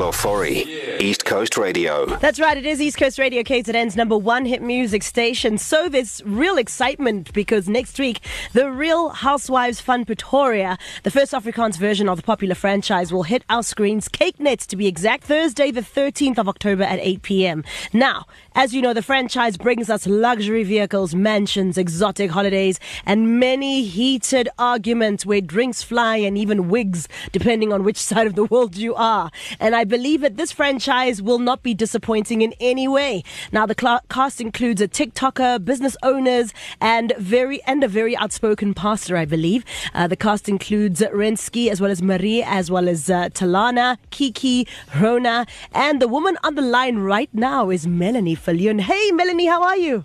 Ofori, East Coast Radio. That's right, it is East Coast Radio KZN's number one hit music station. So there's real excitement because next week, the Real Housewives Fun Pretoria, the first Afrikaans version of the popular franchise, will hit our screens, Kyknet to be exact, Thursday, the 13th of October at 8 p.m. Now, as you know, the franchise brings us luxury vehicles, mansions, exotic holidays, and many heated arguments where drinks fly and even wigs, depending on which side of the world you are. And I believe that this franchise will not be disappointing in any way. Now, the cl- cast includes a TikToker, business owners, and very and a very outspoken pastor, I believe. Uh, the cast includes Rensky as well as Marie, as well as uh, Talana, Kiki, Rona, and the woman on the line right now is Melanie Fallion. Hey, Melanie, how are you?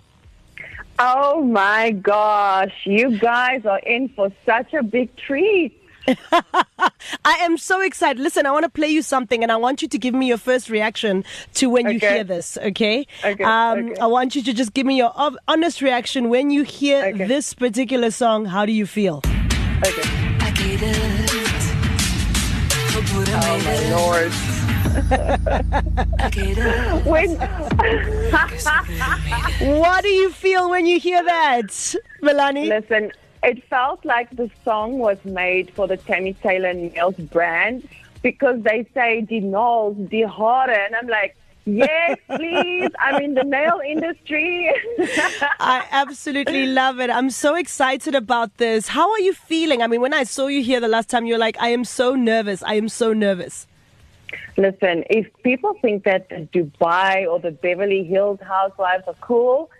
Oh my gosh, you guys are in for such a big treat. I am so excited. Listen, I want to play you something and I want you to give me your first reaction to when you hear this, okay? Okay, Um, okay. I want you to just give me your honest reaction when you hear Okay. this particular song. How do you feel? Okay. I get it. Oh, my lord. I get it. When What do you feel when you hear that, Melanie? listen, it felt like the song was made for the Tammy Taylor nails brand because they say die nails, die hare, and I'm like, yes, please. I'm in the nail industry. I absolutely love it. I'm so excited about this. How are you feeling? I mean, when I saw you here the last time, you were like, I am so nervous. I am so nervous. Listen, if people think that Dubai or the Beverly Hills housewives are cool,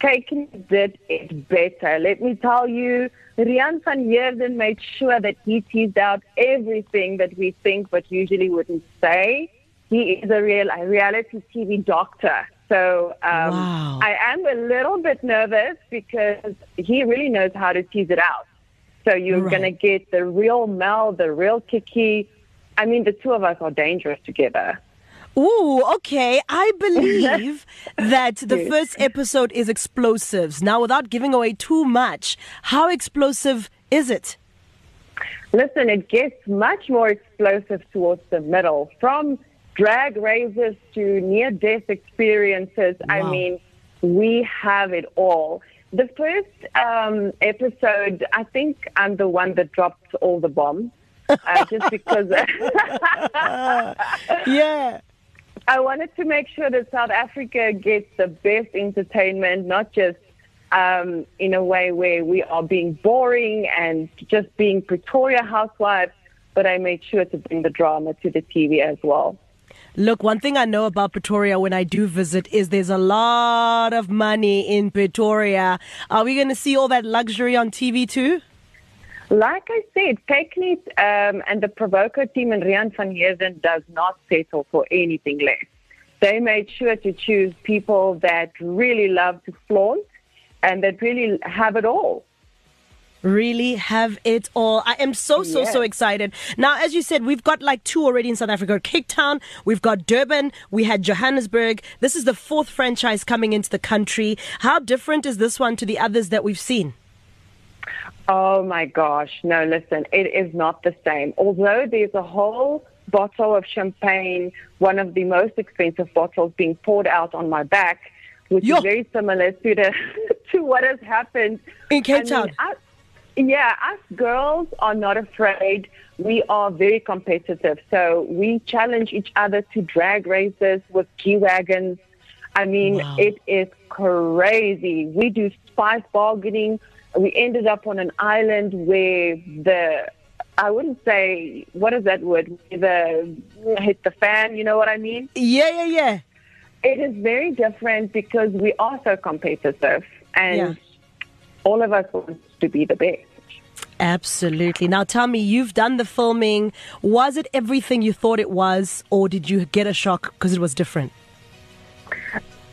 Kyknet did it better. Let me tell you, Rian van Heerden made sure that he teased out everything that we think but usually wouldn't say. He is a real a reality TV doctor. So um, Wow. I am a little bit nervous because he really knows how to tease it out. So you're Right. going to get the real Mel, the real Kiki. I mean, the two of us are dangerous together. Ooh, okay. I believe that the Yes. first episode is explosives. Now, without giving away too much, how explosive is it? Listen, it gets much more explosive towards the middle, from drag races to near death experiences. I mean, we have it all. The first um, episode, I think I'm the one that dropped all the bombs. Uh, just because Yeah. I wanted to make sure that South Africa gets the best entertainment, not just um, in a way where we are being boring and just being Pretoria housewives, but I made sure to bring the drama to the TV as well. Look, one thing I know about Pretoria when I do visit is there's a lot of money in Pretoria. Are we going to see all that luxury on TV too? Like I said, Kyknet um, and the Provoco team and Rian van Heerden does not settle for anything less. They made sure to choose people that really love to flaunt and that really have it all. really have it all. I am so, so, so excited. Now, as you said, we've got like two already in South Africa Cape Town, we've got Durban, we had Johannesburg. This is the fourth franchise coming into the country. How different is this one to the others that we've seen? Oh my gosh. No, listen, it is not the same. Although there's a whole bottle of champagne, one of the most expensive bottles being poured out on my back, which Yo. is very similar to the to what has happened In Cape I mean, yeah, us girls are not afraid. We are very competitive. So we challenge each other to drag races with G Wagons. I mean, Wow. it is crazy. We do spice bargaining. We ended up on an island where the, I wouldn't say, what is that word? The hit the fan, you know what I mean? Yeah, yeah, yeah. It is very different because we are so competitive and Yeah. all of us want to be the best. Absolutely. Now, tell me, you've done the filming. Was it everything you thought it was, or did you get a shock because it was different?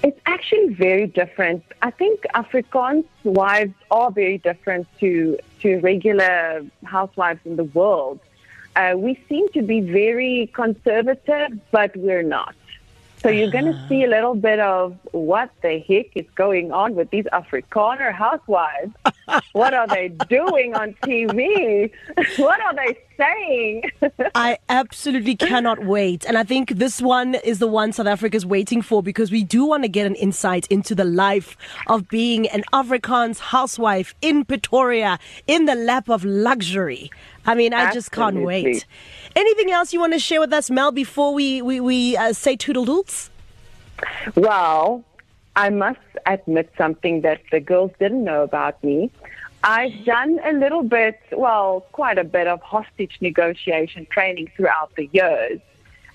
It's actually very different. I think Afrikaans wives are very different to to regular housewives in the world. Uh, we seem to be very conservative, but we're not. So you're going to ah. see a little bit of what the heck is going on with these Afrikaner housewives. what are they doing on TV? what are they saying. I absolutely cannot wait. And I think this one is the one South Africa is waiting for because we do want to get an insight into the life of being an Afrikaans housewife in Pretoria in the lap of luxury. I mean, I just can't wait. Anything else you want to share with us, Mel, before we, we, we uh, say toodle-doodles? Well, I must admit something that the girls didn't know about me. I've done a little bit, well, quite a bit of hostage negotiation training throughout the years.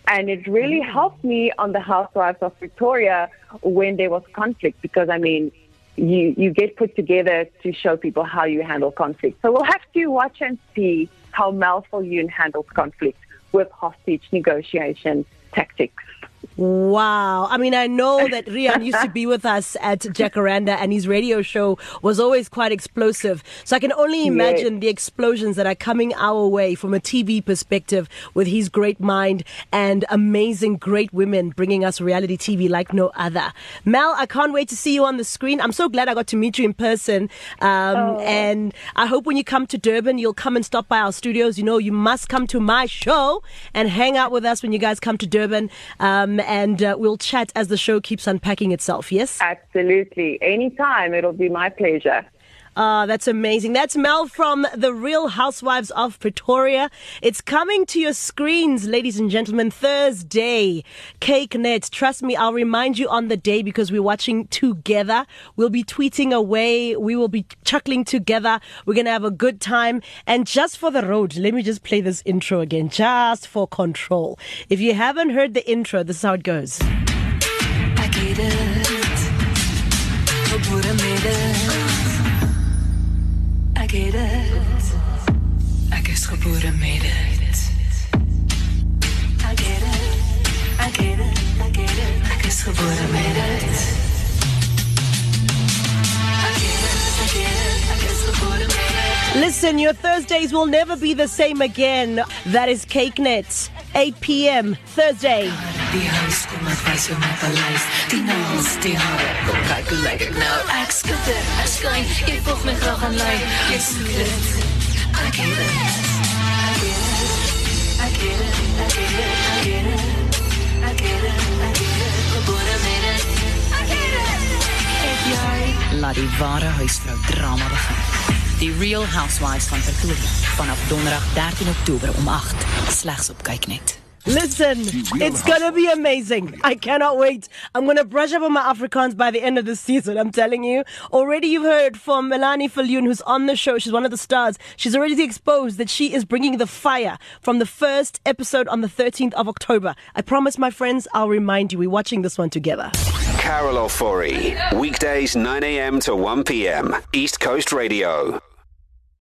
And it really helped me on the Housewives of Victoria when there was conflict because, I mean, you, you get put together to show people how you handle conflict. So we'll have to watch and see how Yoon handles conflict with hostage negotiation tactics. Wow. I mean, I know that Rian used to be with us at Jacaranda and his radio show was always quite explosive. So I can only imagine the explosions that are coming our way from a TV perspective with his great mind and amazing, great women bringing us reality TV like no other. Mel, I can't wait to see you on the screen. I'm so glad I got to meet you in person. Um, And I hope when you come to Durban, you'll come and stop by our studios. You know, you must come to my show and hang out with us when you guys come to Durban. Um, and uh, we'll chat as the show keeps unpacking itself. Yes? Absolutely. Anytime. It'll be my pleasure. Ah, that's amazing. That's Mel from The Real Housewives of Pretoria. It's coming to your screens, ladies and gentlemen, Thursday. Kyknet. Trust me, I'll remind you on the day because we're watching together. We'll be tweeting away. We will be chuckling together. We're going to have a good time. And just for the road, let me just play this intro again, just for control. If you haven't heard the intro, this is how it goes. Het dit Ek het dit Ek is gebore met dit Ek het dit Ek het dit Ek is gebore met dit Listen, your Thursdays will never be the same again. That is Kyknet, 8 p.m. Thursday. Die huis kom ek wys jou my paleis Die naels, die hare, kom kyk hoe lyk ek nou. Ek skitter, ek skyn, jy volg my graag aan lyn Jy soek dit, ek het dit. Ek het dit, ek het dit, ek het dit. Ek het dit, ek het dit, gebore met dit. Ek het dit, het jy? Laat die ware huisvrou drama begin. Die Real Housewives van Pretoria vanaf donderdag 13 Oktober om 8 slegs op Kyknet. Listen, it's gonna be amazing. I cannot wait. I'm gonna brush up on my Afrikaans by the end of the season. I'm telling you. Already you've heard from Melanie Falloon, who's on the show. She's one of the stars. She's already exposed that she is bringing the fire from the first episode on the 13th of October. I promise, my friends, I'll remind you. We're watching this one together. Carol Ofori. Weekdays 9 a.m. to 1 p.m. East Coast Radio.